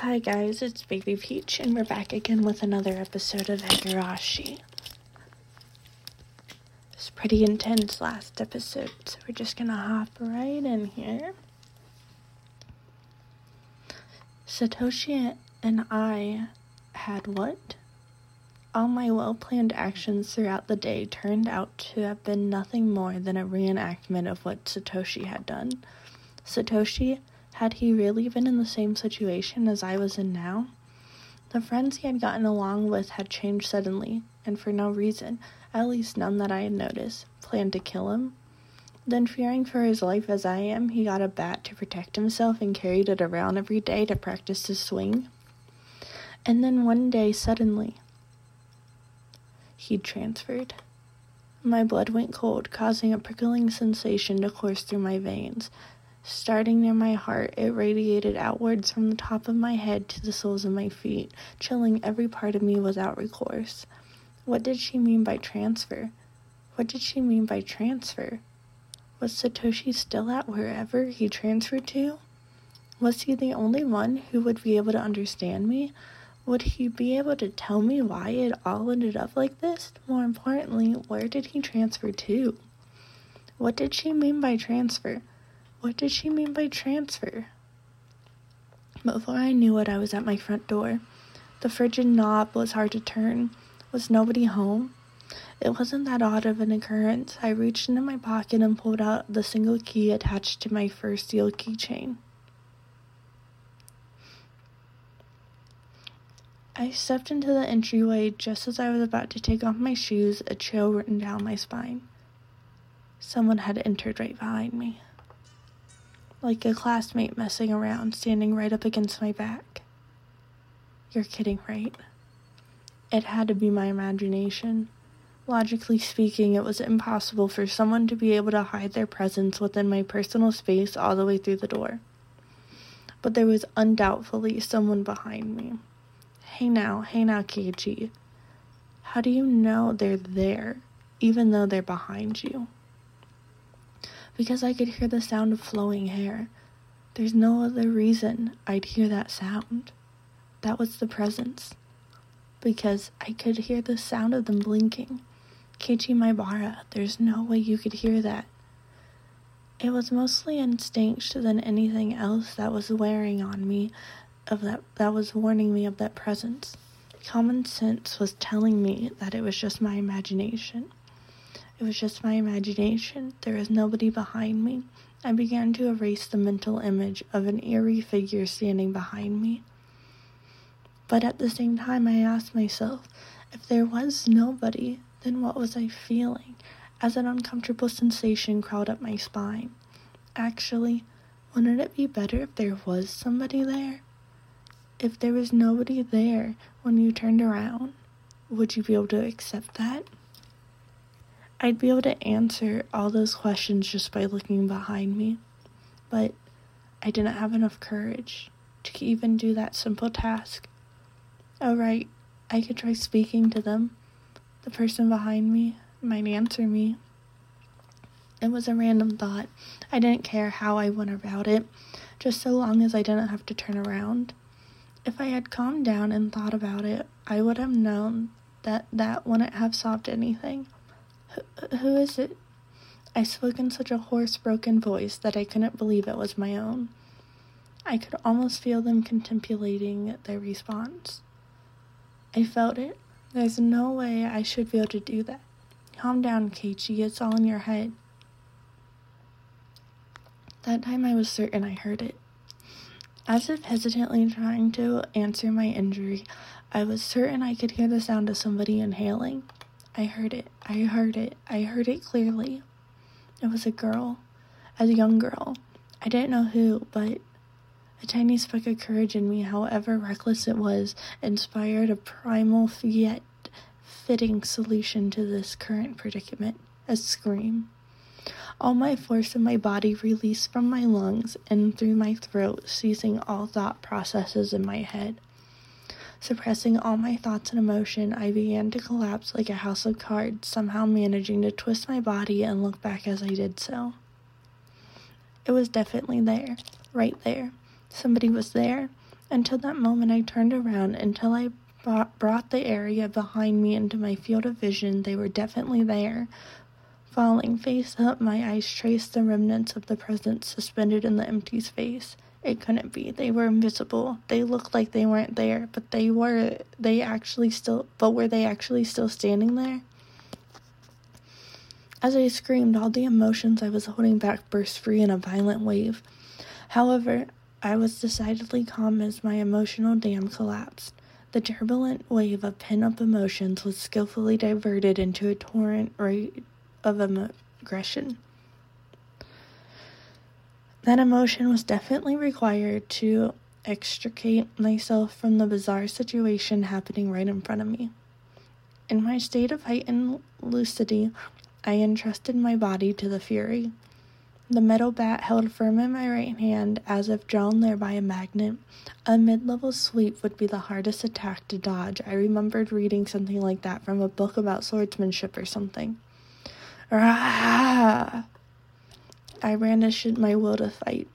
Hi guys, it's Baby Peach, and we're back again with another episode of Higurashi. It's pretty intense last episode, so we're just gonna hop right in here. Satoshi and I had what? All my well planned actions throughout the day turned out to have been nothing more than a reenactment of what Satoshi had done. Satoshi had he really been in the same situation as I was in now? The friends he had gotten along with had changed suddenly, and for no reason, at least none that I had noticed, planned to kill him. Then, fearing for his life as I am, he got a bat to protect himself and carried it around every day to practice his swing. And then one day, suddenly, he'd transferred. My blood went cold, causing a prickling sensation to course through my veins. Starting near my heart, it radiated outwards from the top of my head to the soles of my feet, chilling every part of me without recourse. What did she mean by transfer? What did she mean by transfer? Was Satoshi still at wherever he transferred to? Was he the only one who would be able to understand me? Would he be able to tell me why it all ended up like this? More importantly, where did he transfer to? What did she mean by transfer? What did she mean by transfer? Before I knew it, I was at my front door. The frigid knob was hard to turn. Was nobody home? It wasn't that odd of an occurrence. I reached into my pocket and pulled out the single key attached to my fur seal keychain. I stepped into the entryway just as I was about to take off my shoes, a chill ran down my spine. Someone had entered right behind me like a classmate messing around, standing right up against my back. You're kidding, right? It had to be my imagination. Logically speaking, it was impossible for someone to be able to hide their presence within my personal space all the way through the door. But there was undoubtedly someone behind me. Hey now, hey now, Keiichi. How do you know they're there, even though they're behind you? Because I could hear the sound of flowing hair. There's no other reason I'd hear that sound. That was the presence. Because I could hear the sound of them blinking. Keiichi Maebara, there's no way you could hear that. It was mostly instinct than anything else that was wearing on me of that that was warning me of that presence. Common sense was telling me that it was just my imagination. It was just my imagination. There was nobody behind me. I began to erase the mental image of an eerie figure standing behind me. But at the same time, I asked myself if there was nobody, then what was I feeling as an uncomfortable sensation crawled up my spine? Actually, wouldn't it be better if there was somebody there? If there was nobody there when you turned around, would you be able to accept that? I'd be able to answer all those questions just by looking behind me, but I didn't have enough courage to even do that simple task. Alright, I could try speaking to them. The person behind me might answer me. It was a random thought. I didn't care how I went about it, just so long as I didn't have to turn around. If I had calmed down and thought about it, I would have known that that wouldn't have solved anything. Who is it? I spoke in such a hoarse, broken voice that I couldn't believe it was my own. I could almost feel them contemplating their response. I felt it. There's no way I should be able to do that. Calm down, Keiichi. It's all in your head. That time I was certain I heard it. As if hesitantly trying to answer my injury, I was certain I could hear the sound of somebody inhaling. I heard it. I heard it. I heard it clearly. It was a girl, as a young girl. I didn't know who, but a tiny speck of courage in me, however reckless it was, inspired a primal yet fitting solution to this current predicament a scream. All my force in my body released from my lungs and through my throat, seizing all thought processes in my head. Suppressing all my thoughts and emotion, I began to collapse like a house of cards, somehow managing to twist my body and look back as I did so. It was definitely there, right there. Somebody was there. Until that moment, I turned around until I brought the area behind me into my field of vision. They were definitely there. Falling face up, my eyes traced the remnants of the presence suspended in the empty space. It couldn't be. They were invisible. They looked like they weren't there, but they were. They actually still. But were they actually still standing there? As I screamed, all the emotions I was holding back burst free in a violent wave. However, I was decidedly calm as my emotional dam collapsed. The turbulent wave of pent up emotions was skillfully diverted into a torrent of aggression. That emotion was definitely required to extricate myself from the bizarre situation happening right in front of me. In my state of heightened lucidity, I entrusted my body to the fury. The metal bat held firm in my right hand as if drawn there by a magnet. A mid level sweep would be the hardest attack to dodge. I remembered reading something like that from a book about swordsmanship or something. Rah! I brandished my will to fight.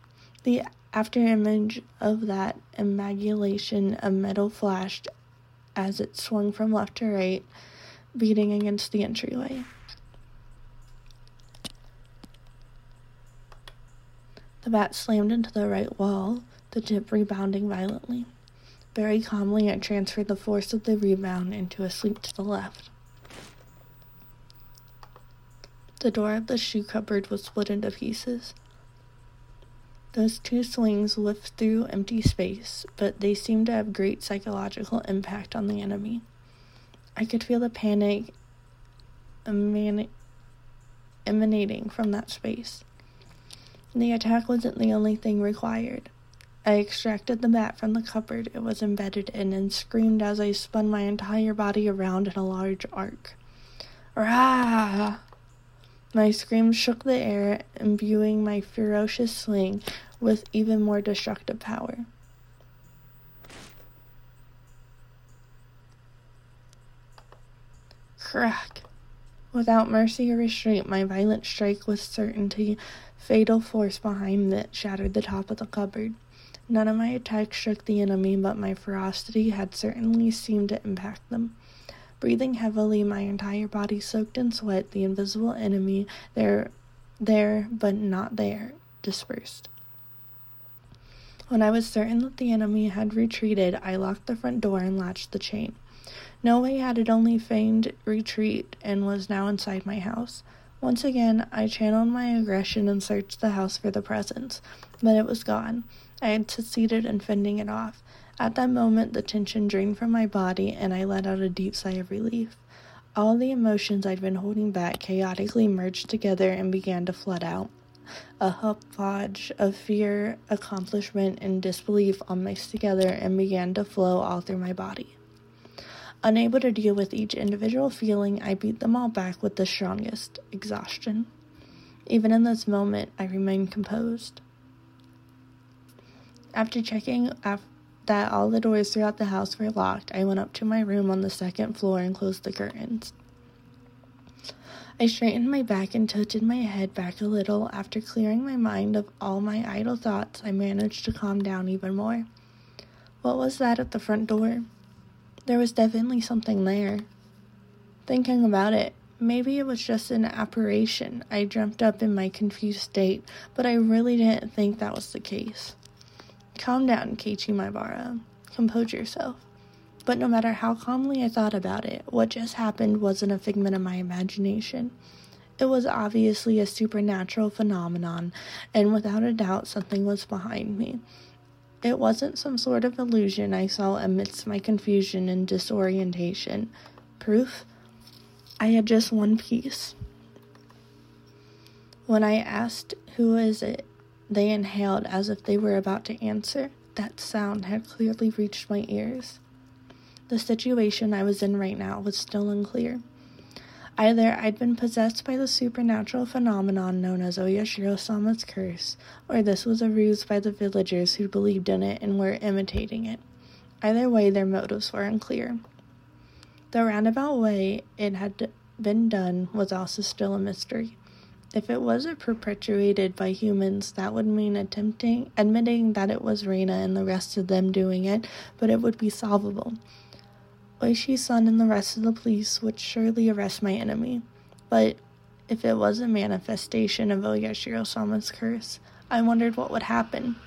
The after image of that emasculation of metal flashed as it swung from left to right, beating against the entryway. The bat slammed into the right wall, the tip rebounding violently. Very calmly, I transferred the force of the rebound into a sweep to the left. The door of the shoe cupboard was split into pieces. Those two swings whiffed through empty space, but they seemed to have great psychological impact on the enemy. I could feel the panic emanating from that space. The attack wasn't the only thing required. I extracted the bat from the cupboard it was embedded in and screamed as I spun my entire body around in a large arc. Rah! My scream shook the air, imbuing my ferocious swing with even more destructive power. Crack! Without mercy or restraint, my violent strike with certainty fatal force behind it shattered the top of the cupboard. None of my attacks struck the enemy, but my ferocity had certainly seemed to impact them. Breathing heavily, my entire body soaked in sweat, the invisible enemy, there, there, but not there, dispersed. When I was certain that the enemy had retreated, I locked the front door and latched the chain. No way had it only feigned retreat and was now inside my house. Once again, I channeled my aggression and searched the house for the presence, but it was gone. I had succeeded in fending it off. At that moment, the tension drained from my body, and I let out a deep sigh of relief. All the emotions I'd been holding back chaotically merged together and began to flood out. A hodgepodge of fear, accomplishment, and disbelief all mixed together and began to flow all through my body. Unable to deal with each individual feeling, I beat them all back with the strongest exhaustion. Even in this moment, I remained composed. After checking af- that all the doors throughout the house were locked, I went up to my room on the second floor and closed the curtains. I straightened my back and tilted my head back a little. After clearing my mind of all my idle thoughts, I managed to calm down even more. What was that at the front door? There was definitely something there. Thinking about it, maybe it was just an apparition I dreamt up in my confused state, but I really didn't think that was the case. Calm down, Keiichi Maebara. Compose yourself. But no matter how calmly I thought about it, what just happened wasn't a figment of my imagination. It was obviously a supernatural phenomenon, and without a doubt, something was behind me. It wasn't some sort of illusion I saw amidst my confusion and disorientation. Proof? I had just one piece. When I asked, Who is it? They inhaled as if they were about to answer. That sound had clearly reached my ears. The situation I was in right now was still unclear. Either I'd been possessed by the supernatural phenomenon known as Oyashiro Sama's curse, or this was a ruse by the villagers who believed in it and were imitating it. Either way, their motives were unclear. The roundabout way it had been done was also still a mystery. If it wasn't perpetuated by humans, that would mean attempting admitting that it was Reina and the rest of them doing it, but it would be solvable. Oishi-san and the rest of the police would surely arrest my enemy. But if it was a manifestation of Oyashiro-sama's curse, I wondered what would happen.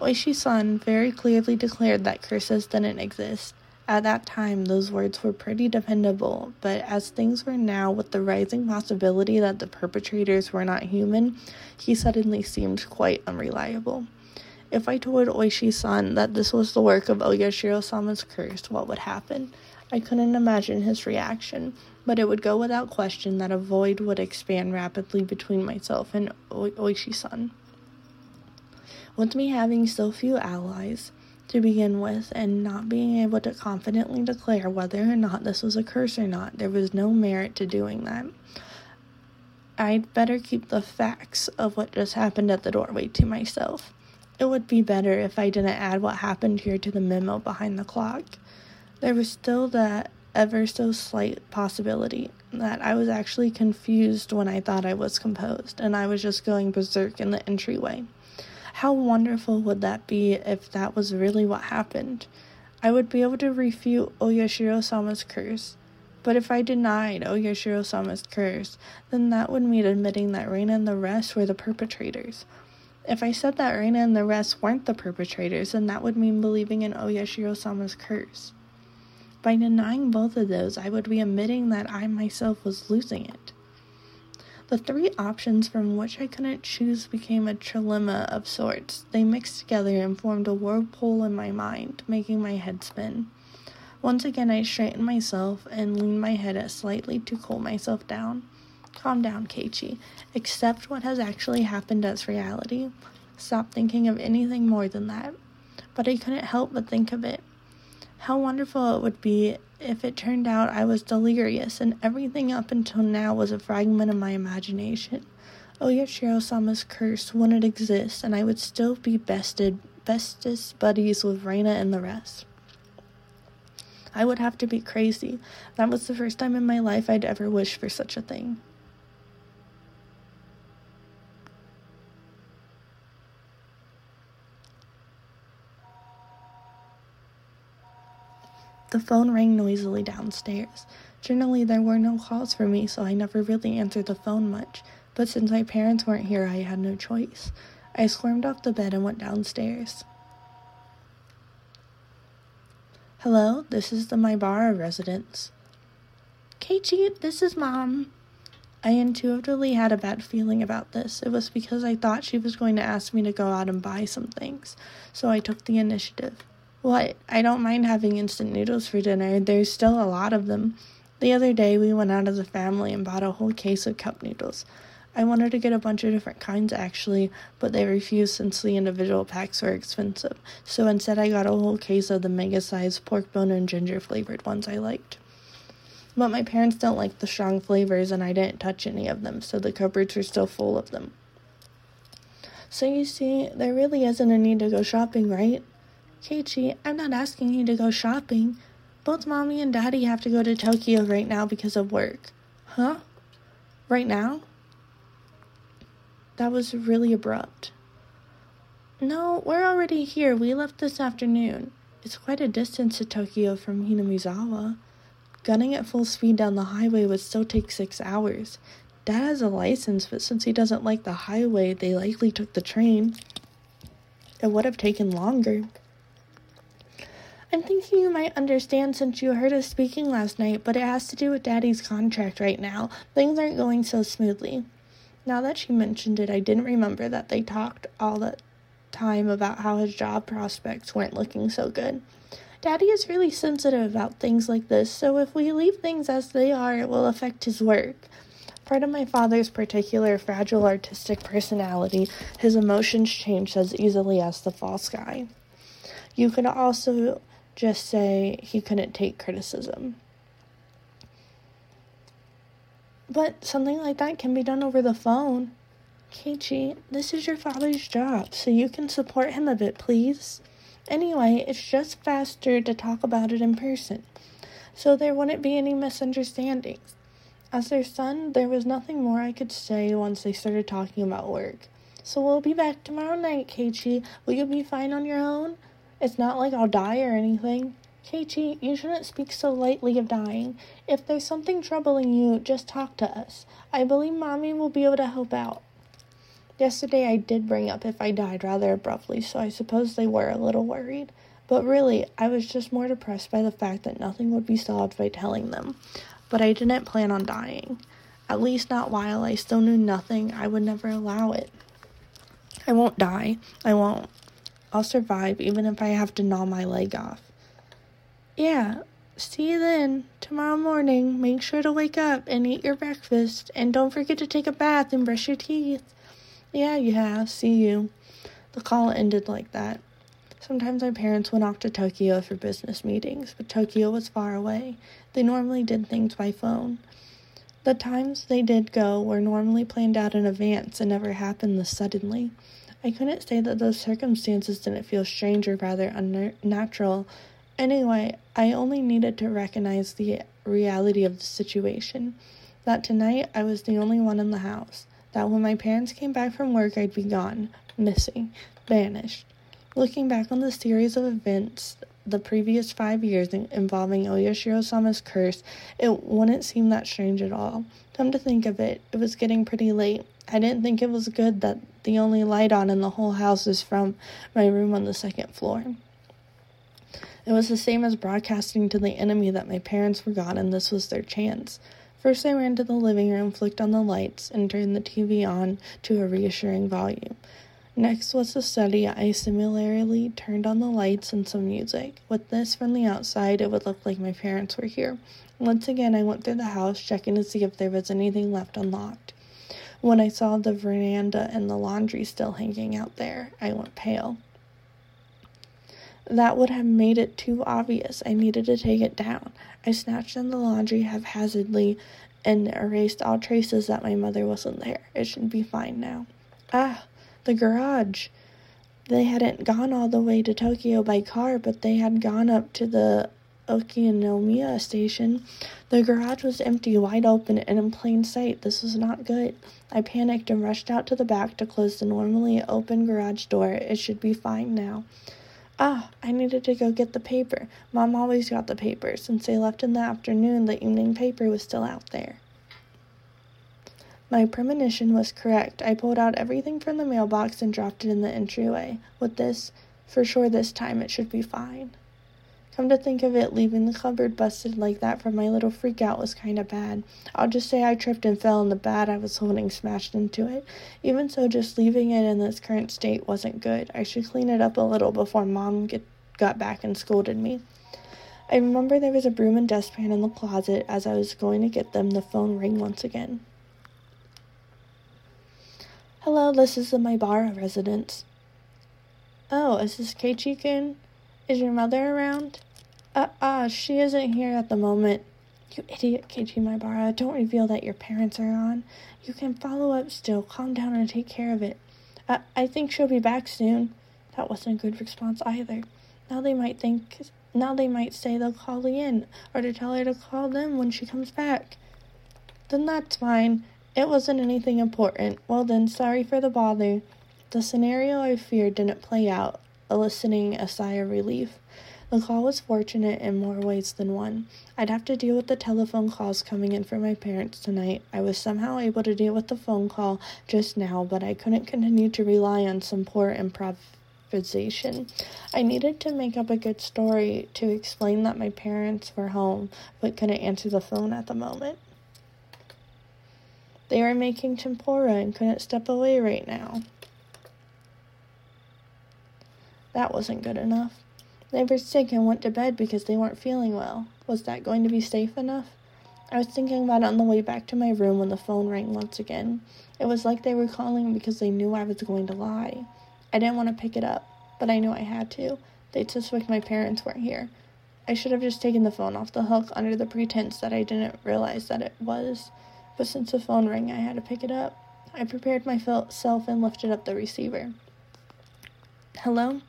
Oishi-san very clearly declared that curses didn't exist, at that time, those words were pretty dependable, but as things were now, with the rising possibility that the perpetrators were not human, he suddenly seemed quite unreliable. If I told Oishi san that this was the work of Oyashiro sama's curse, what would happen? I couldn't imagine his reaction, but it would go without question that a void would expand rapidly between myself and o- Oishi san. With me having so few allies, to begin with and not being able to confidently declare whether or not this was a curse or not. There was no merit to doing that. I'd better keep the facts of what just happened at the doorway to myself. It would be better if I didn't add what happened here to the memo behind the clock. There was still that ever so slight possibility that I was actually confused when I thought I was composed and I was just going berserk in the entryway. How wonderful would that be if that was really what happened? I would be able to refute Oyashiro Sama's curse. But if I denied Oyashiro Sama's curse, then that would mean admitting that Reina and the rest were the perpetrators. If I said that Reina and the rest weren't the perpetrators, then that would mean believing in Oyashiro Sama's curse. By denying both of those, I would be admitting that I myself was losing it. The three options from which I couldn't choose became a trilemma of sorts. They mixed together and formed a whirlpool in my mind, making my head spin. Once again, I straightened myself and leaned my head slightly to cool myself down. Calm down, Keiichi. Accept what has actually happened as reality. Stop thinking of anything more than that. But I couldn't help but think of it. How wonderful it would be if it turned out I was delirious and everything up until now was a fragment of my imagination. oh Oyashiro Sama's curse wouldn't exist and I would still be bested, bestest buddies with Reina and the rest. I would have to be crazy. That was the first time in my life I'd ever wished for such a thing. The phone rang noisily downstairs. Generally, there were no calls for me, so I never really answered the phone much, but since my parents weren't here, I had no choice. I squirmed off the bed and went downstairs. Hello, this is the Maebara residence. Keiichi, this is Mom. I intuitively had a bad feeling about this. It was because I thought she was going to ask me to go out and buy some things, so I took the initiative. What? I don't mind having instant noodles for dinner. There's still a lot of them. The other day, we went out as a family and bought a whole case of cup noodles. I wanted to get a bunch of different kinds actually, but they refused since the individual packs were expensive. So instead, I got a whole case of the mega sized pork bone and ginger flavored ones I liked. But my parents don't like the strong flavors, and I didn't touch any of them, so the cupboards were still full of them. So you see, there really isn't a need to go shopping, right? Keiichi, I'm not asking you to go shopping. Both mommy and daddy have to go to Tokyo right now because of work. Huh? Right now? That was really abrupt. No, we're already here. We left this afternoon. It's quite a distance to Tokyo from Hinamizawa. Gunning at full speed down the highway would still take six hours. Dad has a license, but since he doesn't like the highway, they likely took the train. It would have taken longer. I'm thinking you might understand since you heard us speaking last night, but it has to do with Daddy's contract right now. Things aren't going so smoothly. Now that she mentioned it, I didn't remember that they talked all the time about how his job prospects weren't looking so good. Daddy is really sensitive about things like this, so if we leave things as they are, it will affect his work. Part of my father's particular fragile artistic personality, his emotions change as easily as the fall sky. You could also just say he couldn't take criticism. But something like that can be done over the phone. Keiichi, this is your father's job, so you can support him a bit, please. Anyway, it's just faster to talk about it in person, so there wouldn't be any misunderstandings. As their son, there was nothing more I could say once they started talking about work. So we'll be back tomorrow night, Keiichi. Will you be fine on your own? It's not like I'll die or anything. Keiichi, you shouldn't speak so lightly of dying. If there's something troubling you, just talk to us. I believe Mommy will be able to help out. Yesterday I did bring up if I died rather abruptly, so I suppose they were a little worried. But really, I was just more depressed by the fact that nothing would be solved by telling them but I didn't plan on dying. At least not while I still knew nothing. I would never allow it. I won't die. I won't. I'll survive even if I have to gnaw my leg off. Yeah, see you then. Tomorrow morning, make sure to wake up and eat your breakfast. And don't forget to take a bath and brush your teeth. Yeah, yeah, see you. The call ended like that. Sometimes my parents went off to Tokyo for business meetings, but Tokyo was far away. They normally did things by phone. The times they did go were normally planned out in advance and never happened this suddenly. I couldn't say that those circumstances didn't feel strange or rather unnatural. Anyway, I only needed to recognize the reality of the situation. That tonight I was the only one in the house. That when my parents came back from work, I'd be gone, missing, vanished. Looking back on the series of events the previous five years involving Oyashiro Sama's curse, it wouldn't seem that strange at all. Come to think of it, it was getting pretty late. I didn't think it was good that the only light on in the whole house is from my room on the second floor. It was the same as broadcasting to the enemy that my parents were gone and this was their chance. First, I ran to the living room, flicked on the lights, and turned the TV on to a reassuring volume. Next was the study. I similarly turned on the lights and some music. With this from the outside, it would look like my parents were here. Once again, I went through the house, checking to see if there was anything left unlocked. When I saw the veranda and the laundry still hanging out there, I went pale. That would have made it too obvious. I needed to take it down. I snatched in the laundry haphazardly and erased all traces that my mother wasn't there. It should be fine now. Ah! the garage. They hadn't gone all the way to Tokyo by car, but they had gone up to the Okinomiya station. The garage was empty, wide open, and in plain sight. This was not good. I panicked and rushed out to the back to close the normally open garage door. It should be fine now. Ah, I needed to go get the paper. Mom always got the paper. Since they left in the afternoon, the evening paper was still out there. My premonition was correct. I pulled out everything from the mailbox and dropped it in the entryway. With this, for sure this time it should be fine. Come to think of it, leaving the cupboard busted like that from my little freak out was kind of bad. I'll just say I tripped and fell and the bat I was holding smashed into it. Even so, just leaving it in this current state wasn't good. I should clean it up a little before Mom get, got back and scolded me. I remember there was a broom and dustpan in the closet. As I was going to get them, the phone rang once again. Hello, this is the Maebara residence. Oh, is this Keiichi-kun? Is your mother around? Uh, uh, she isn't here at the moment. You idiot, Keiichi Maebara. Don't reveal that your parents are on. You can follow up still. Calm down and take care of it. Uh, I think she'll be back soon. That wasn't a good response either. Now they might think, now they might say they'll call in, or to tell her to call them when she comes back. Then that's fine. It wasn't anything important. Well, then, sorry for the bother. The scenario I feared didn't play out, eliciting a sigh of relief. The call was fortunate in more ways than one. I'd have to deal with the telephone calls coming in from my parents tonight. I was somehow able to deal with the phone call just now, but I couldn't continue to rely on some poor improvisation. I needed to make up a good story to explain that my parents were home, but couldn't answer the phone at the moment. They were making tempura and couldn't step away right now. That wasn't good enough. They were sick and went to bed because they weren't feeling well. Was that going to be safe enough? I was thinking about it on the way back to my room when the phone rang once again. It was like they were calling because they knew I was going to lie. I didn't want to pick it up, but I knew I had to. They'd suspect my parents weren't here. I should have just taken the phone off the hook under the pretense that I didn't realize that it was but since the phone rang, I had to pick it up. I prepared myself and lifted up the receiver. Hello?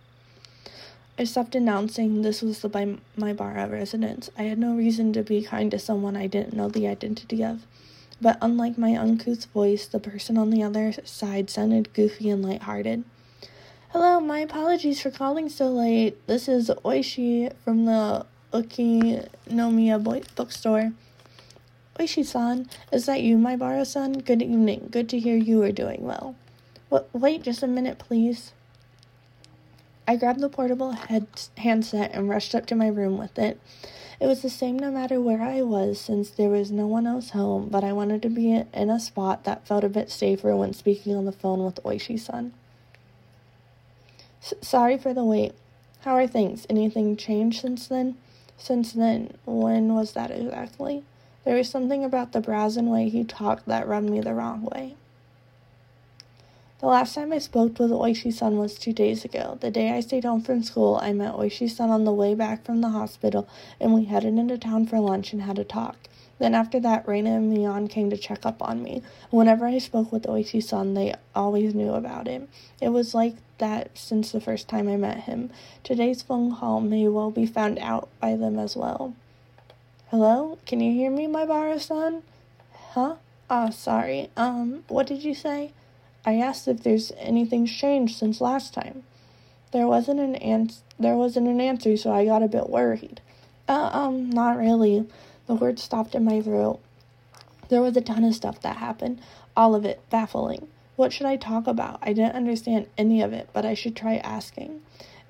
I stopped announcing this was the Maebara residence. I had no reason to be kind to someone I didn't know the identity of. but unlike my uncouth voice, the person on the other side sounded goofy and lighthearted. Hello, my apologies for calling so late. This is Oishi from the Okinomiya bookstore. Oishi-san, is that you, Maebara-san? Good evening. Good to hear you are doing well. What, wait just a minute, please. I grabbed the portable head handset and rushed up to my room with it. It was the same no matter where I was, since there was no one else home, but I wanted to be in a spot that felt a bit safer when speaking on the phone with Oishi-san. sorry for the wait. How are things? Anything changed since then? Since then, when was that exactly? There was something about the brazen way he talked that rubbed me the wrong way. The last time I spoke with Oishi-san was two days ago. The day I stayed home from school, I met Oishi-san on the way back from the hospital, and we headed into town for lunch and had a talk. Then after that, Reina and Mion came to check up on me. Whenever I spoke with Oishi-san, they always knew about him. It was like that since the first time I met him. Today's phone call may well be found out by them as well. Hello? Can you hear me, Maebara-san? Huh? Oh, sorry. Um, what did you say? I asked if there's anything changed since last time. There wasn't an ans- there wasn't an answer, so I got a bit worried. Uh, um, not really. The words stopped in my throat. There was a ton of stuff that happened, all of it baffling. What should I talk about? I didn't understand any of it, but I should try asking.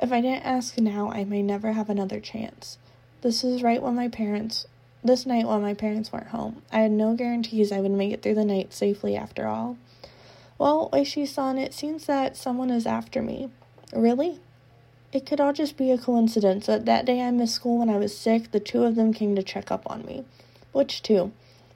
If I didn't ask now, I may never have another chance. This is right when my parents this night while my parents weren't home. I had no guarantees I would make it through the night safely after all. Well, Oishi-san, it seems that someone is after me. Really? It could all just be a coincidence that that day I missed school when I was sick, the two of them came to check up on me. Which two?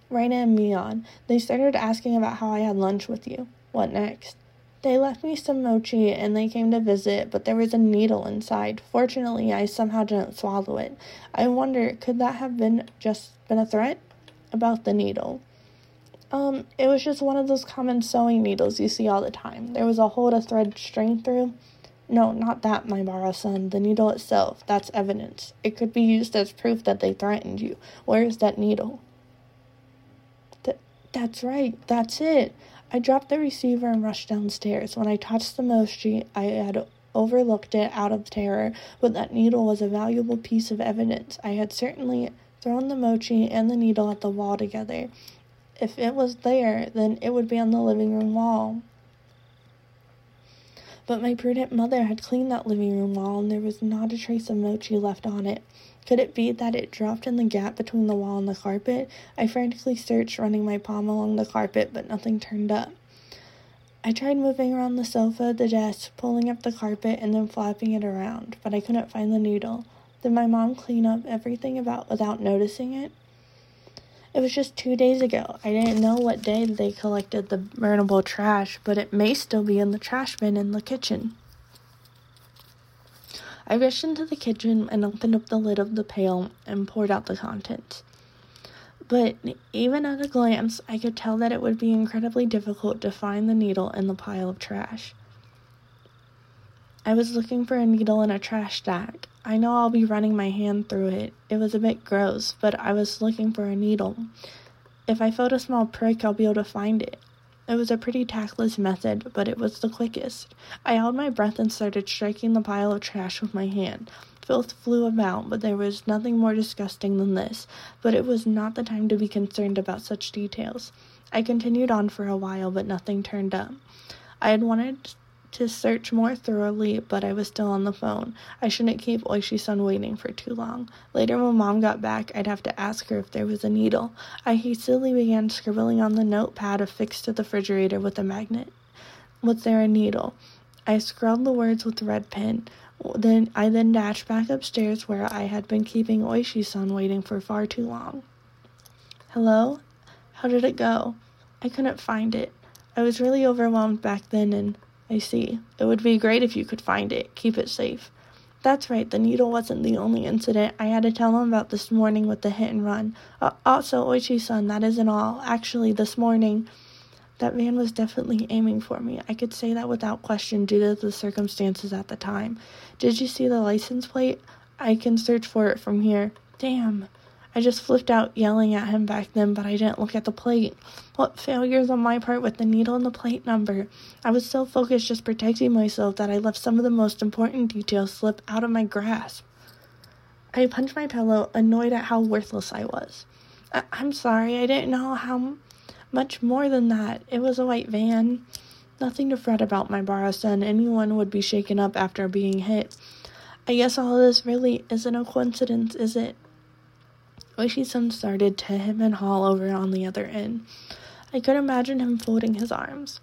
Reina and Mion. They started asking about how I had lunch with you. What next? They left me some mochi and they came to visit, but there was a needle inside. Fortunately, I somehow didn't swallow it. I wonder, could that have been just been a threat? About the needle. Um, it was just one of those common sewing needles you see all the time. There was a hole to thread string through. No, not that, Maebara-san. The needle itself. That's evidence. It could be used as proof that they threatened you. Where is that needle? Th- that's right. That's it. I dropped the receiver and rushed downstairs. When I touched the mochi, I had overlooked it out of terror, but that needle was a valuable piece of evidence. I had certainly thrown the mochi and the needle at the wall together. If it was there, then it would be on the living room wall. But my prudent mother had cleaned that living room wall, and there was not a trace of mochi left on it. Could it be that it dropped in the gap between the wall and the carpet? I frantically searched, running my palm along the carpet, but nothing turned up. I tried moving around the sofa, the desk, pulling up the carpet, and then flapping it around, but I couldn't find the needle. Did my mom clean up everything about without noticing it? It was just two days ago. I didn't know what day they collected the burnable trash, but it may still be in the trash bin in the kitchen. I rushed into the kitchen and opened up the lid of the pail and poured out the contents. But even at a glance, I could tell that it would be incredibly difficult to find the needle in the pile of trash. I was looking for a needle in a trash stack. I know I'll be running my hand through it. It was a bit gross, but I was looking for a needle. If I felt a small prick, I'll be able to find it. It was a pretty tactless method, but it was the quickest. I held my breath and started striking the pile of trash with my hand. Filth flew about, but there was nothing more disgusting than this. But it was not the time to be concerned about such details. I continued on for a while, but nothing turned up. I had wanted to search more thoroughly, but I was still on the phone. I shouldn't keep Oishi-san waiting for too long. Later, when mom got back, I'd have to ask her if there was a needle. I hastily began scribbling on the notepad affixed to the refrigerator with a magnet. Was there a needle? I scrawled the words with the red pen. Then I then dashed back upstairs where I had been keeping Oishi-san waiting for far too long. Hello? How did it go? I couldn't find it. I was really overwhelmed back then and I see. It would be great if you could find it. Keep it safe. That's right, the needle wasn't the only incident. I had to tell him about this morning with the hit and run. Uh, also, Oishi san, that isn't all. Actually, this morning, that man was definitely aiming for me. I could say that without question due to the circumstances at the time. Did you see the license plate? I can search for it from here. Damn. I just flipped out yelling at him back then, but I didn't look at the plate. What failures on my part with the needle and the plate number. I was so focused just protecting myself that I left some of the most important details slip out of my grasp. I punched my pillow, annoyed at how worthless I was. I- am sorry, I didn't know how much more than that. It was a white van. Nothing to fret about, Maebara-san. Anyone would be shaken up after being hit. I guess all this really isn't a coincidence, is it? Oishi-san started to him and haul over on the other end. I could imagine him folding his arms.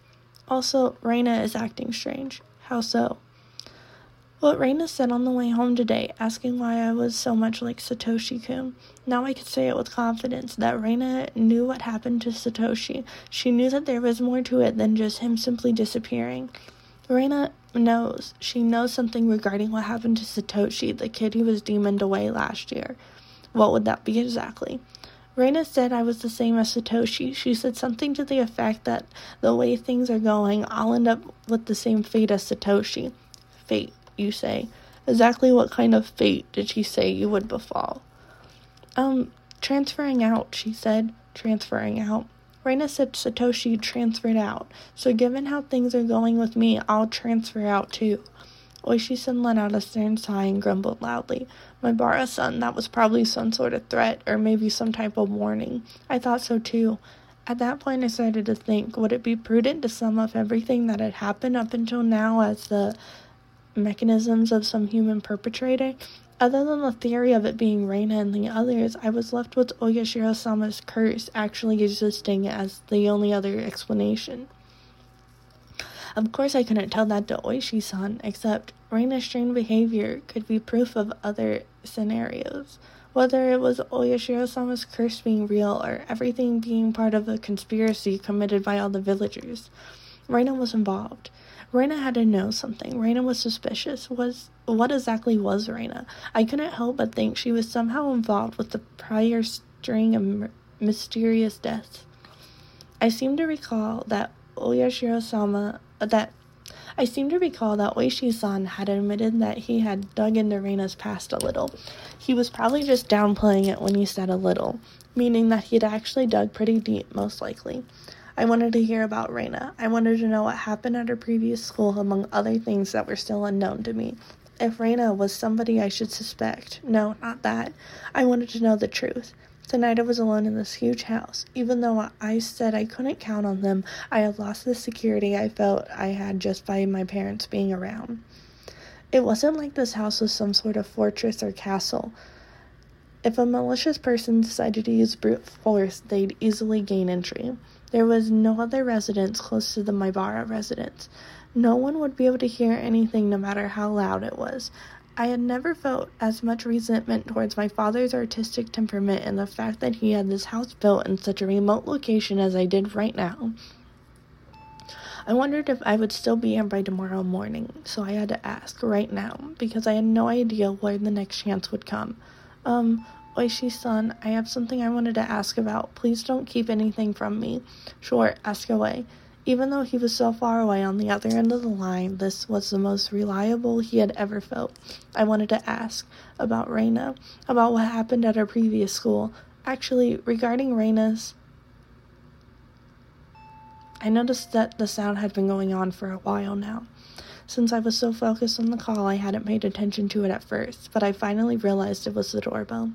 Also, Reina is acting strange. How so? What Reina said on the way home today, asking why I was so much like Satoshi Kun. Now I could say it with confidence that Reina knew what happened to Satoshi. She knew that there was more to it than just him simply disappearing. Reina knows. She knows something regarding what happened to Satoshi, the kid who was demoned away last year. What would that be exactly? Reina said I was the same as Satoshi. She said something to the effect that the way things are going, I'll end up with the same fate as Satoshi. Fate, you say. Exactly what kind of fate did she say you would befall? Um, transferring out, she said. Transferring out. Reina said Satoshi transferred out, so given how things are going with me, I'll transfer out too. Oishi-san let out a stern sigh and grumbled loudly. Maebara-san, that was probably some sort of threat, or maybe some type of warning. I thought so too. At that point, I started to think, would it be prudent to sum up everything that had happened up until now as the mechanisms of some human perpetrator? Other than the theory of it being Reina and the others, I was left with Oyashiro Sama's curse actually existing as the only other explanation. Of course, I couldn't tell that to Oishi san, except Reina's strange behavior could be proof of other scenarios. Whether it was Oyashiro sama's curse being real or everything being part of a conspiracy committed by all the villagers. Reina was involved. Reina had to know something. Reina was suspicious. Was what exactly was Reina? I couldn't help but think she was somehow involved with the prior string of mysterious deaths. I seem to recall that Oyashiro sama that I seem to recall that Oishi-san had admitted that he had dug into Reina's past a little. He was probably just downplaying it when he said a little, meaning that he'd actually dug pretty deep, most likely. I wanted to hear about Reina. I wanted to know what happened at her previous school, among other things that were still unknown to me. If Reina was somebody I should suspect. No, not that. I wanted to know the truth. Tonight I was alone in this huge house. Even though I said I couldn't count on them, I had lost the security I felt I had just by my parents being around. It wasn't like this house was some sort of fortress or castle. If a malicious person decided to use brute force, they'd easily gain entry. There was no other residence close to the Maibara residence. No one would be able to hear anything no matter how loud it was. I had never felt as much resentment towards my father's artistic temperament and the fact that he had this house built in such a remote location as I did right now. I wondered if I would still be here by tomorrow morning, so I had to ask right now because I had no idea where the next chance would come. Um, Oishi-san, I have something I wanted to ask about. Please don't keep anything from me. Sure, ask away. Even though he was so far away on the other end of the line, this was the most reliable he had ever felt. I wanted to ask about Reina, about what happened at her previous school. Actually, regarding Reina's. I noticed that the sound had been going on for a while now. Since I was so focused on the call, I hadn't paid attention to it at first, but I finally realized it was the doorbell.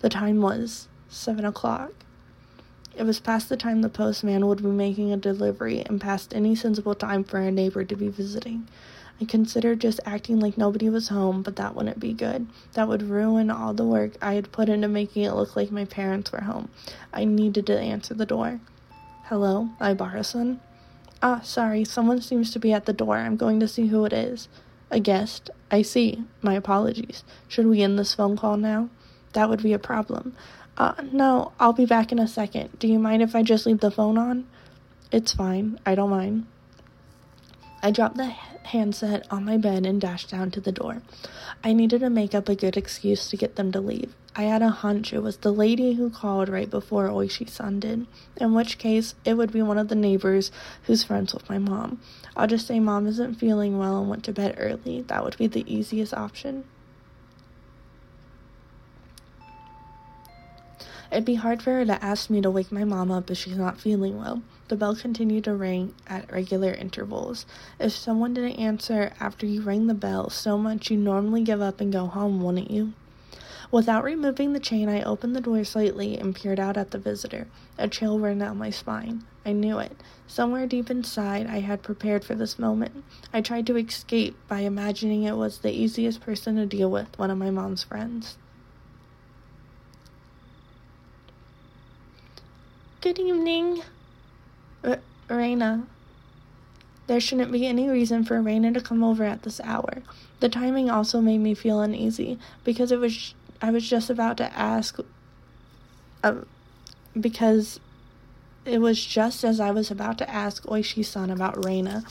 The time was seven o'clock. It was past the time the postman would be making a delivery and past any sensible time for a neighbor to be visiting. I considered just acting like nobody was home, but that wouldn't be good. That would ruin all the work I had put into making it look like my parents were home. I needed to answer the door. Hello, Ibara-san? Ah, sorry, someone seems to be at the door. I'm going to see who it is. A guest. I see. My apologies. Should we end this phone call now? That would be a problem. Uh, no, I'll be back in a second. Do you mind if I just leave the phone on? It's fine. I don't mind. I dropped the handset on my bed and dashed down to the door. I needed to make up a good excuse to get them to leave. I had a hunch it was the lady who called right before Oishi san did, in which case it would be one of the neighbors who's friends with my mom. I'll just say mom isn't feeling well and went to bed early. That would be the easiest option. It'd be hard for her to ask me to wake my mom up if she's not feeling well. The bell continued to ring at regular intervals. If someone didn't answer after you rang the bell so much you'd normally give up and go home, wouldn't you? Without removing the chain, I opened the door slightly and peered out at the visitor. A chill ran down my spine. I knew it. Somewhere deep inside, I had prepared for this moment. I tried to escape by imagining it was the easiest person to deal with, one of my mom's friends. Good evening, R- Raina. There shouldn't be any reason for Raina to come over at this hour. The timing also made me feel uneasy because it was I was just about to ask, uh, because it was just as I was about to ask Oishi-san about Reina.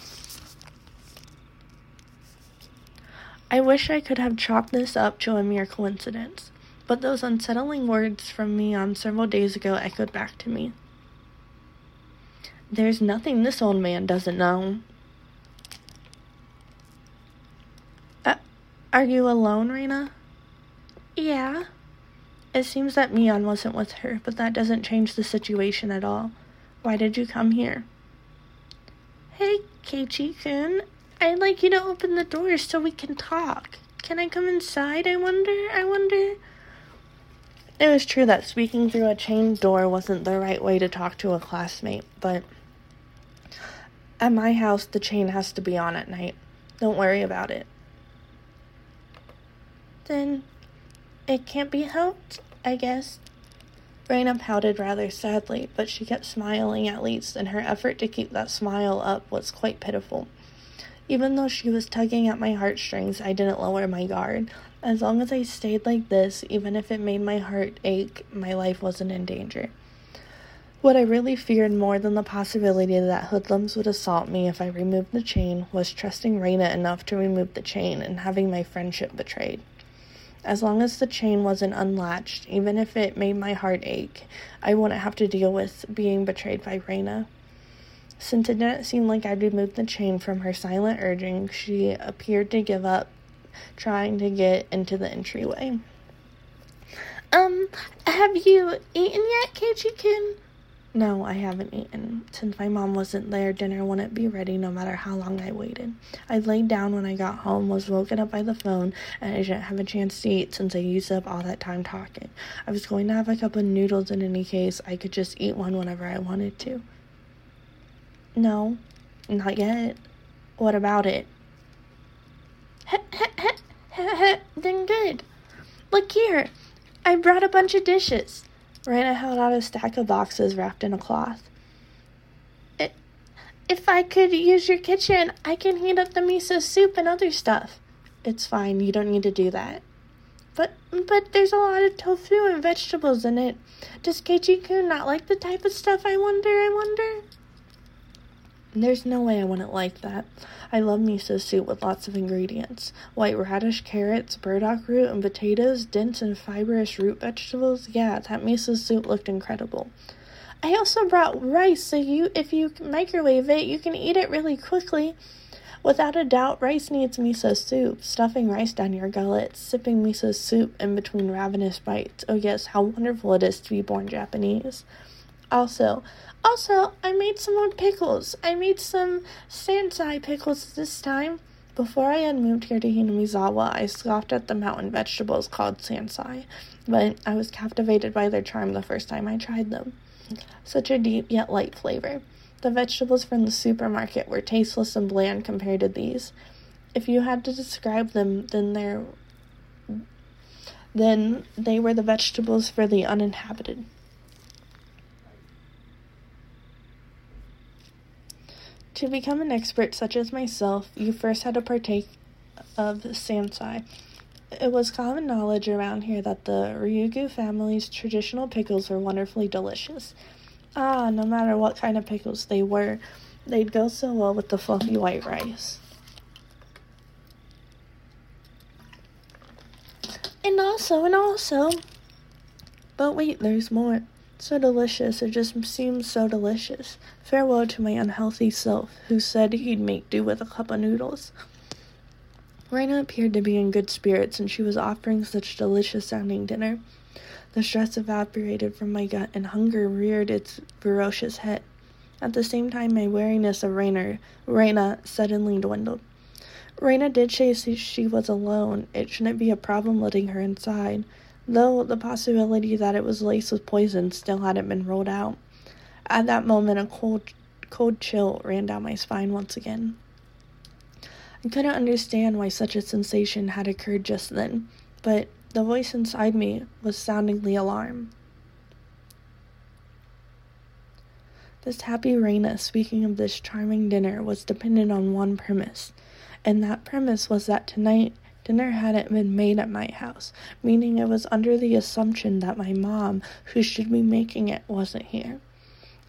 I wish I could have chalked this up to a mere coincidence, but those unsettling words from Mion several days ago echoed back to me. There's nothing this old man doesn't know. Uh, are you alone, Rena? Yeah. It seems that Mion wasn't with her, but that doesn't change the situation at all. Why did you come here? Hey, Keiichi-kun. I'd like you to open the door so we can talk. Can I come inside, I wonder? I wonder? It was true that speaking through a chained door wasn't the right way to talk to a classmate, but at my house, the chain has to be on at night. Don't worry about it. Then it can't be helped, I guess. Raina pouted rather sadly, but she kept smiling at least, and her effort to keep that smile up was quite pitiful. Even though she was tugging at my heartstrings, I didn't lower my guard. As long as I stayed like this, even if it made my heart ache, my life wasn't in danger. What I really feared more than the possibility that hoodlums would assault me if I removed the chain was trusting Raina enough to remove the chain and having my friendship betrayed. As long as the chain wasn't unlatched, even if it made my heart ache, I wouldn't have to deal with being betrayed by Raina. Since it didn't seem like I'd removed the chain from her silent urging, she appeared to give up trying to get into the entryway. Um, have you eaten yet, Keiichi-kun? No, I haven't eaten. Since my mom wasn't there, dinner wouldn't be ready no matter how long I waited. I laid down when I got home, was woken up by the phone, and I didn't have a chance to eat since I used up all that time talking. I was going to have a cup of noodles in any case. I could just eat one whenever I wanted to. No, not yet. What about it? Heh heh heh then good. Look here. I brought a bunch of dishes. Raina held out a stack of boxes wrapped in a cloth. If I could use your kitchen, I can heat up the miso soup and other stuff. It's fine, you don't need to do that. But but there's a lot of tofu and vegetables in it. Does Keiichi-kun not like the type of stuff I wonder, I wonder? There's no way I wouldn't like that. I love miso soup with lots of ingredients white radish, carrots, burdock root, and potatoes, dense and fibrous root vegetables. Yeah, that miso soup looked incredible. I also brought rice so you if you microwave it, you can eat it really quickly. Without a doubt, rice needs miso soup. Stuffing rice down your gullet, sipping miso soup in between ravenous bites. Oh yes, how wonderful it is to be born Japanese. Also, also, I made some more pickles. I made some sansai pickles this time. Before I had moved here to Hinamizawa, I scoffed at the mountain vegetables called sansai, but I was captivated by their charm the first time I tried them. Such a deep yet light flavor. The vegetables from the supermarket were tasteless and bland compared to these. If you had to describe them, then they're then they were the vegetables for the uninhabited. To become an expert such as myself, you first had to partake of sansai. It was common knowledge around here that the Ryugu family's traditional pickles were wonderfully delicious. Ah, no matter what kind of pickles they were, they'd go so well with the fluffy white rice. And also, and also, but wait, there's more. So delicious, it just seems so delicious. Farewell to my unhealthy self, who said he'd make do with a cup of noodles. Raina appeared to be in good spirits, and she was offering such delicious sounding dinner. The stress evaporated from my gut and hunger reared its ferocious head. At the same time, my wariness of Rainer, Raina suddenly dwindled. Raina did say she was alone. It shouldn't be a problem letting her inside, though the possibility that it was laced with poison still hadn't been ruled out. At that moment, a cold, cold chill ran down my spine once again. I couldn't understand why such a sensation had occurred just then, but the voice inside me was sounding the alarm. This happy Raina speaking of this charming dinner was dependent on one premise and that premise was that tonight dinner hadn't been made at my house, meaning it was under the assumption that my mom, who should be making it, wasn't here.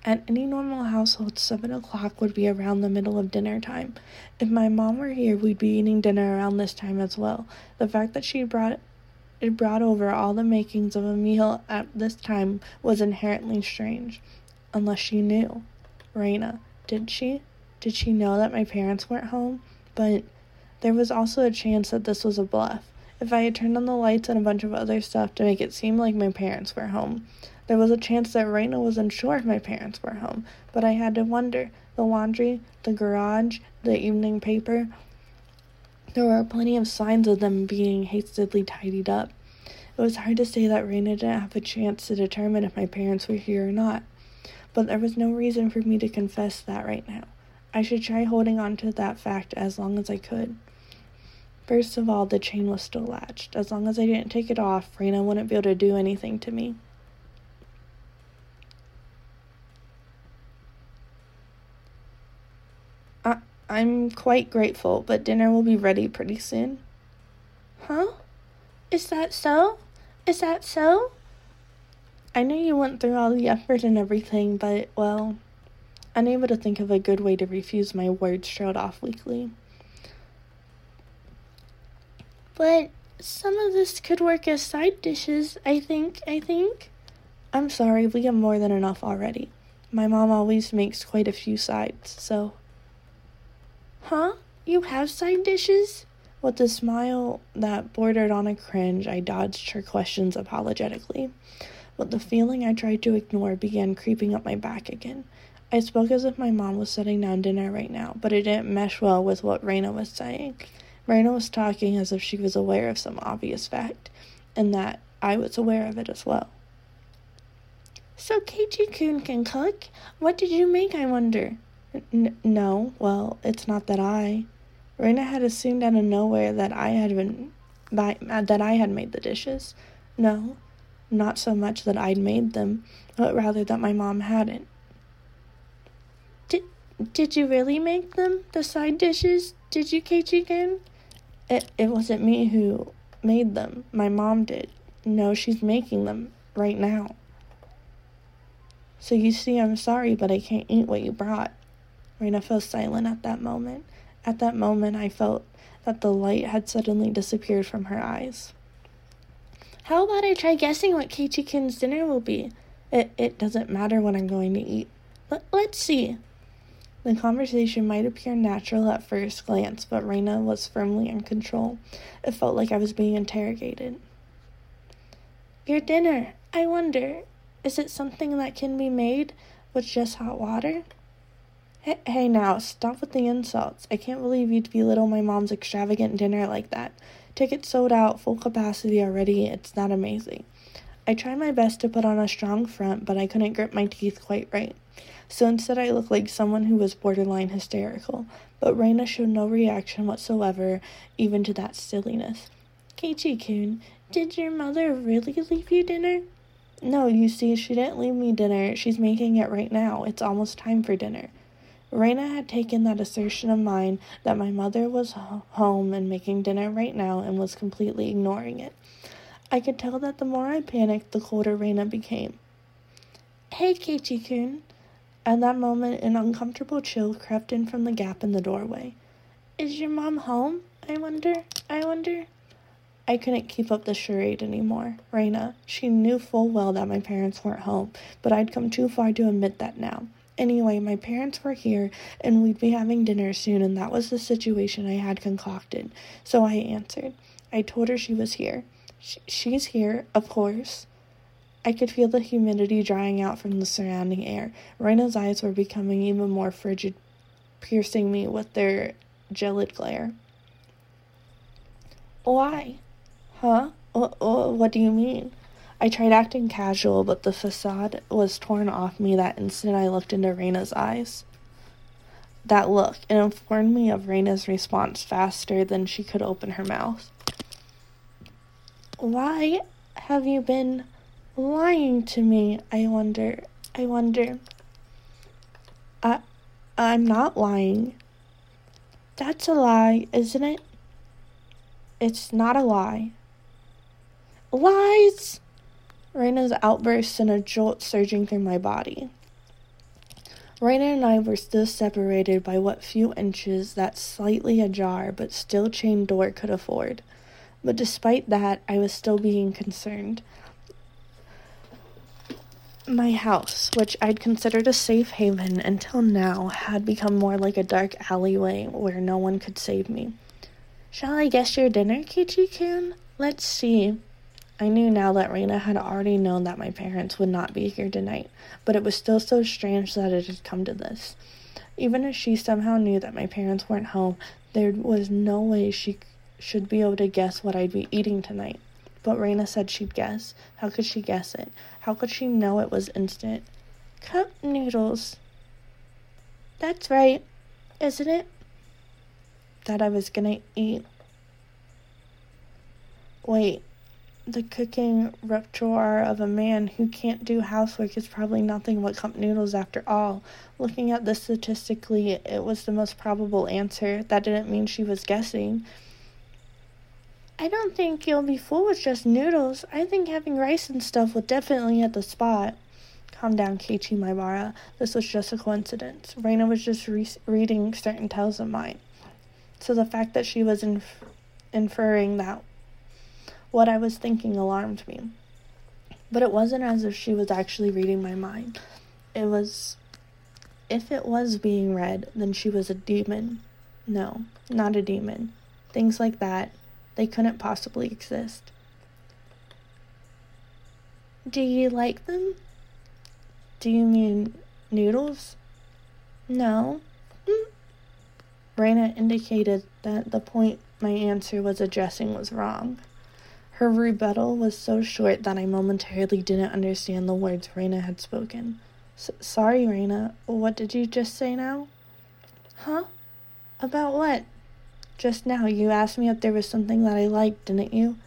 At any normal household, 7 o'clock would be around the middle of dinner time. If my mom were here, we'd be eating dinner around this time as well. The fact that she brought it brought over all the makings of a meal at this time was inherently strange. Unless she knew. Raina, did she? Did she know that my parents weren't home? but there was also a chance that this was a bluff. If I had turned on the lights and a bunch of other stuff to make it seem like my parents were home, there was a chance that Raina wasn't sure if my parents were home, but I had to wonder. The laundry, the garage, the evening paper, there were plenty of signs of them being hastily tidied up. It was hard to say that Raina didn't have a chance to determine if my parents were here or not, but there was no reason for me to confess that right now. I should try holding on to that fact as long as I could. First of all, the chain was still latched. As long as I didn't take it off, Raina wouldn't be able to do anything to me. I, I'm quite grateful, but dinner will be ready pretty soon. Huh? Is that so? Is that so? I know you went through all the effort and everything, but, well, unable to think of a good way to refuse my words straight off weakly. But some of this could work as side dishes, I think, I think. I'm sorry, we have more than enough already. My mom always makes quite a few sides, so. Huh? You have side dishes? With a smile that bordered on a cringe, I dodged her questions apologetically. But the feeling I tried to ignore began creeping up my back again. I spoke as if my mom was setting down dinner right now, but it didn't mesh well with what Raina was saying. Raina was talking as if she was aware of some obvious fact, and that I was aware of it as well. So Keiichi Kun can cook? What did you make, I wonder? N- no, well, it's not that I. Raina had assumed out of nowhere that I had been that I had made the dishes. No, not so much that I'd made them, but rather that my mom hadn't. Did did you really make them? The side dishes? Did you, Keiichi It, it wasn't me who made them. My mom did. No, she's making them right now. So you see, I'm sorry, but I can't eat what you brought. Raina fell silent at that moment. At that moment, I felt that the light had suddenly disappeared from her eyes. How about I try guessing what Keiichi dinner will be? It, it doesn't matter what I'm going to eat. Let, let's see. The conversation might appear natural at first glance, but Raina was firmly in control. It felt like I was being interrogated. Your dinner, I wonder, is it something that can be made with just hot water? Hey, hey now, stop with the insults. I can't believe you'd belittle my mom's extravagant dinner like that. Tickets sold out, full capacity already, it's not amazing. I tried my best to put on a strong front, but I couldn't grip my teeth quite right so instead I looked like someone who was borderline hysterical. But Raina showed no reaction whatsoever, even to that silliness. Keiichi Kun, did your mother really leave you dinner? No, you see, she didn't leave me dinner. She's making it right now. It's almost time for dinner. Raina had taken that assertion of mine that my mother was home and making dinner right now and was completely ignoring it. I could tell that the more I panicked, the colder Raina became. Hey, Keiichi Kun, at that moment, an uncomfortable chill crept in from the gap in the doorway. Is your mom home? I wonder. I wonder. I couldn't keep up the charade anymore. Raina, she knew full well that my parents weren't home, but I'd come too far to admit that now. Anyway, my parents were here, and we'd be having dinner soon, and that was the situation I had concocted. So I answered. I told her she was here. she's here, of course. I could feel the humidity drying out from the surrounding air. Reina's eyes were becoming even more frigid, piercing me with their gelid glare. Why? Huh? What, do you mean? I tried acting casual, but the facade was torn off me that instant I looked into Reina's eyes. That look, it informed me of Reina's response faster than she could open her mouth. Why have you been lying to me? I wonder. I wonder. I, I'm not lying. That's a lie, isn't it? It's not a lie. Lies! Reina's outburst sent a jolt surging through my body. Reina and I were still separated by what few inches that slightly ajar but still chained door could afford. But despite that, I was still being concerned. My house, which I'd considered a safe haven until now, had become more like a dark alleyway where no one could save me. Shall I guess your dinner, Keiichi kun? Let's see. I knew now that Reina had already known that my parents would not be here tonight, but it was still so strange that it had come to this. Even if she somehow knew that my parents weren't home, there was no way she should be able to guess what I'd be eating tonight. But Reina said she'd guess. How could she guess it? How could she know it was instant? Cup noodles. That's right, isn't it? That I was gonna eat. Wait, the cooking repertoire of a man who can't do housework is probably nothing but cup noodles after all. Looking at this statistically, it was the most probable answer. That didn't mean she was guessing. I don't think you'll be full with just noodles. I think having rice and stuff would definitely hit the spot. Calm down, Keiichi Maebara. This was just a coincidence. Reina was just re- reading certain tales of mine. So the fact that she was inf- inferring that what I was thinking alarmed me. But it wasn't as if she was actually reading my mind. It was. If it was being read, then she was a demon. No, not a demon. Things like that, they couldn't possibly exist. Do you like them? Do you mean noodles? No. Mm. Reina indicated that the point my answer was addressing was wrong. Her rebuttal was so short that I momentarily didn't understand the words Reina had spoken. sorry, Reina. What did you just say now? Huh? About what? Just now, you asked me if there was something that I liked, didn't you?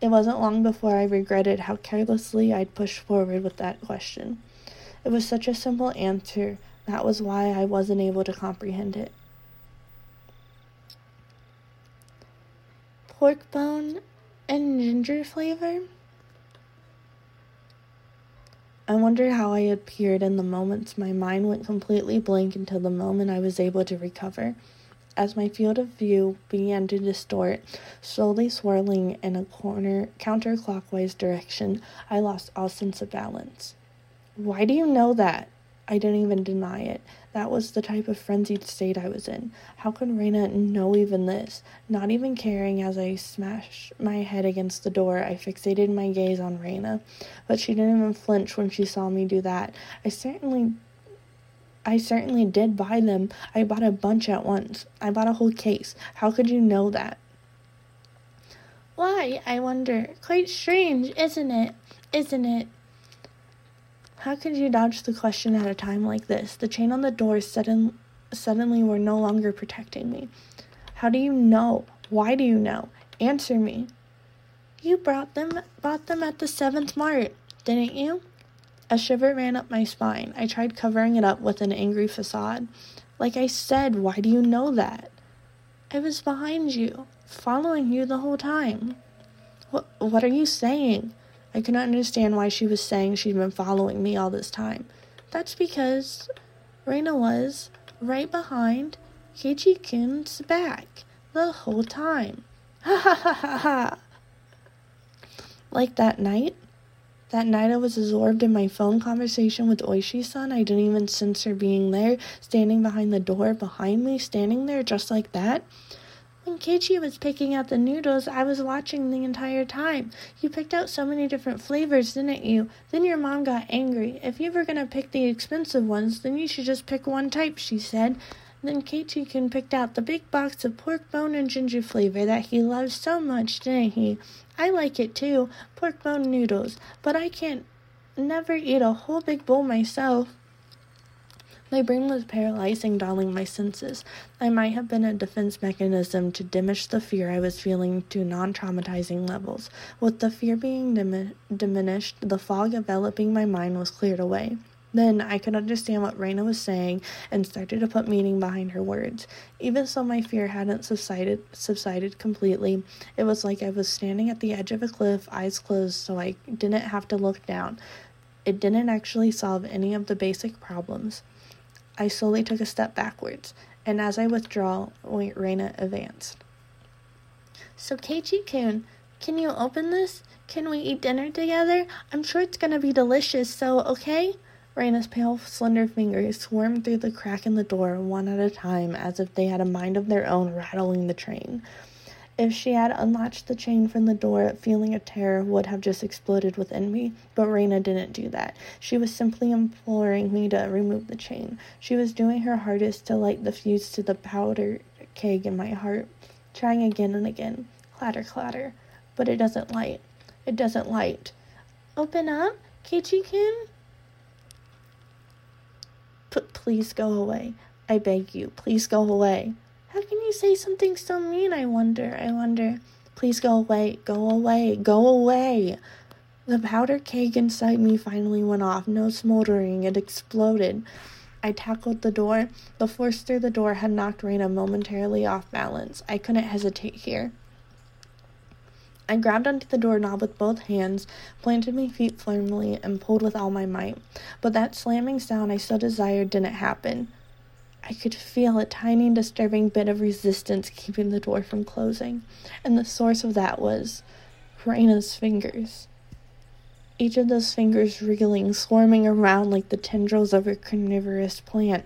It wasn't long before I regretted how carelessly I'd pushed forward with that question. It was such a simple answer, that was why I wasn't able to comprehend it. Pork bone and ginger flavor. I wondered how I appeared in the moments my mind went completely blank until the moment I was able to recover. As my field of view began to distort, slowly swirling in a corner counterclockwise direction, I lost all sense of balance. Why do you know that? I didn't even deny it. That was the type of frenzied state I was in. How could Reina know even this? Not even caring as I smashed my head against the door, I fixated my gaze on Reina. But she didn't even flinch when she saw me do that. I certainly I certainly did buy them. I bought a bunch at once. I bought a whole case. How could you know that? Why, I wonder. Quite strange, isn't it? Isn't it? How could you dodge the question at a time like this? The chain on the door sudden, suddenly were no longer protecting me. How do you know? Why do you know? Answer me. You brought them bought them at the seventh mart, didn't you? A shiver ran up my spine. I tried covering it up with an angry facade. Like I said, why do you know that? I was behind you, following you the whole time. What what are you saying? I could not understand why she was saying she'd been following me all this time. That's because Reina was right behind Keiichi Kun's back the whole time. Ha ha ha ha ha! Like that night? That night I was absorbed in my phone conversation with Oishi-san. I didn't even sense her being there, standing behind the door behind me, standing there just like that. When Keiichi was picking out the noodles, I was watching the entire time. You picked out so many different flavors, didn't you? Then your mom got angry. If you were gonna pick the expensive ones, then you should just pick one type, she said. Then Keiichi-kun picked out the big box of pork bone and ginger flavor that he loves so much, didn't he? I like it too, pork bone noodles, but I can't never eat a whole big bowl myself. My brain was paralyzing, dulling my senses. I might have been a defense mechanism to diminish the fear I was feeling to non traumatizing levels. With the fear being dim- diminished, the fog enveloping my mind was cleared away. Then I could understand what Reina was saying and started to put meaning behind her words. Even so my fear hadn't subsided subsided completely, it was like I was standing at the edge of a cliff, eyes closed so I didn't have to look down. It didn't actually solve any of the basic problems. I slowly took a step backwards, and as I withdrew, Reina advanced. So, Keiichi kun, can you open this? Can we eat dinner together? I'm sure it's gonna be delicious, so okay? Reina's pale, slender fingers swarmed through the crack in the door one at a time as if they had a mind of their own, rattling the train. If she had unlatched the chain from the door, a feeling of terror would have just exploded within me. But Reina didn't do that. She was simply imploring me to remove the chain. She was doing her hardest to light the fuse to the powder keg in my heart, trying again and again. Clatter, clatter. But it doesn't light. It doesn't light. Open up, Keiichi-kun? Please go away. I beg you, please go away. How can you say something so mean? I wonder. I wonder. Please go away. Go away. Go away. The powder keg inside me finally went off. No smoldering. It exploded. I tackled the door. The force through the door had knocked Reina momentarily off balance. I couldn't hesitate here. I grabbed onto the doorknob with both hands, planted my feet firmly, and pulled with all my might. But that slamming sound I so desired didn't happen. I could feel a tiny disturbing bit of resistance keeping the door from closing, and the source of that was Reina's fingers. Each of those fingers wriggling, swarming around like the tendrils of a carnivorous plant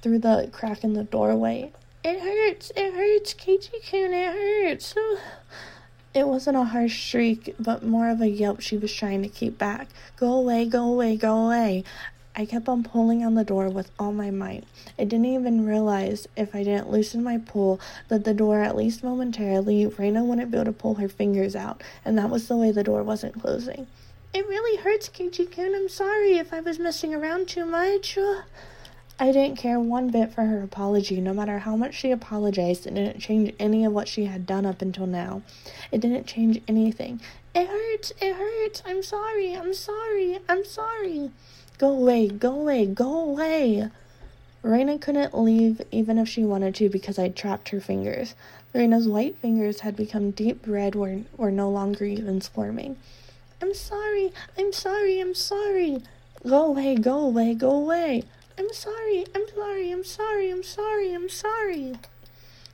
through the crack in the doorway. It hurts, it hurts, Keiichi-kun, it hurts. It wasn't a harsh shriek, but more of a yelp she was trying to keep back. Go away, go away, go away. I kept on pulling on the door with all my might. I didn't even realize, if I didn't loosen my pull, that the door, at least momentarily, Reina wouldn't be able to pull her fingers out, and that was the way the door wasn't closing. It really hurts, Keiichi-kun. I'm sorry if I was messing around too much. I didn't care one bit for her apology. No matter how much she apologized, it didn't change any of what she had done up until now. It didn't change anything. It hurts. It hurts. I'm sorry. I'm sorry. I'm sorry. Go away, go away, go away. Reina couldn't leave even if she wanted to because I'd trapped her fingers. Reina's white fingers had become deep red, were, were no longer even squirming. I'm sorry, I'm sorry, I'm sorry. Go away, go away, go away. I'm sorry, I'm sorry, I'm sorry, I'm sorry, I'm sorry.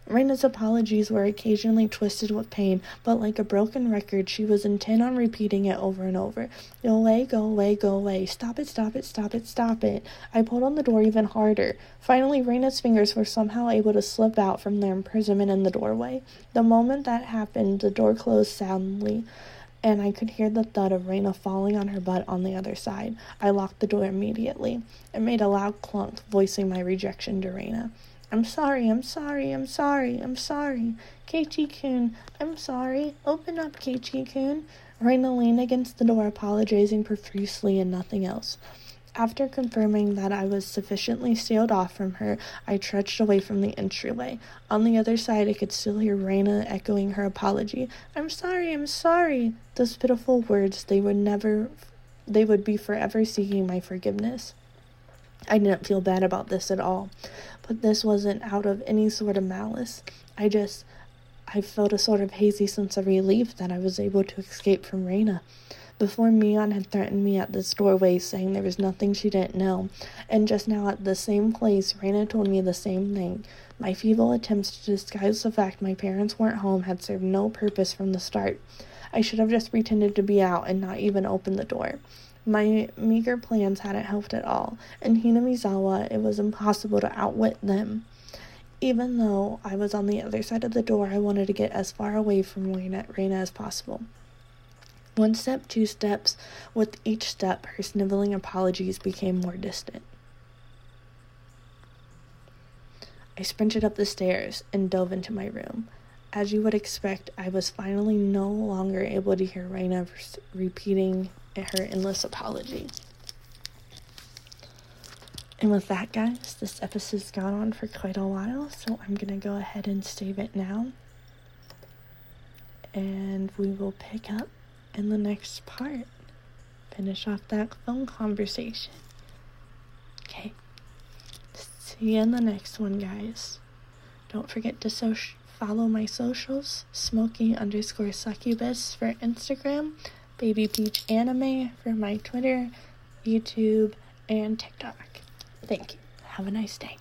Reina's apologies were occasionally twisted with pain, but like a broken record, she was intent on repeating it over and over. Go away, go away, go away. Stop it, stop it, stop it, stop it. I pulled on the door even harder. Finally, Reina's fingers were somehow able to slip out from their imprisonment in the doorway. The moment that happened, the door closed soundly and I could hear the thud of Reina falling on her butt on the other side. I locked the door immediately. It made a loud clunk, voicing my rejection to Reina. I'm sorry, I'm sorry, I'm sorry, I'm sorry. Keiichi-kun, I'm sorry. Open up, Keiichi-kun. Reina leaned against the door, apologizing profusely and nothing else. After confirming that I was sufficiently sealed off from her, I trudged away from the entryway. On the other side, I could still hear Reina echoing her apology. I'm sorry, I'm sorry. Those pitiful words, they would never, they would be forever seeking my forgiveness. I didn't feel bad about this at all, but this wasn't out of any sort of malice. I just, I felt a sort of hazy sense of relief that I was able to escape from Reina. Before Mion had threatened me at this doorway, saying there was nothing she didn't know, and just now at the same place, Reina told me the same thing. My feeble attempts to disguise the fact my parents weren't home had served no purpose from the start. I should have just pretended to be out and not even opened the door. My meager plans hadn't helped at all. In Hinamizawa, it was impossible to outwit them. Even though I was on the other side of the door, I wanted to get as far away from Raina, Raina as possible. One step, two steps. With each step, her sniveling apologies became more distant. I sprinted up the stairs and dove into my room. As you would expect, I was finally no longer able to hear Raina repeating her endless apology. And with that, guys, this episode's gone on for quite a while, so I'm gonna go ahead and save it now. And we will pick up in the next part. Finish off that phone conversation. Okay. See you in the next one, guys. Don't forget to so- follow my socials smoky underscore succubus for Instagram, Baby Peach Anime for my Twitter, YouTube, and TikTok. Thank you. Have a nice day.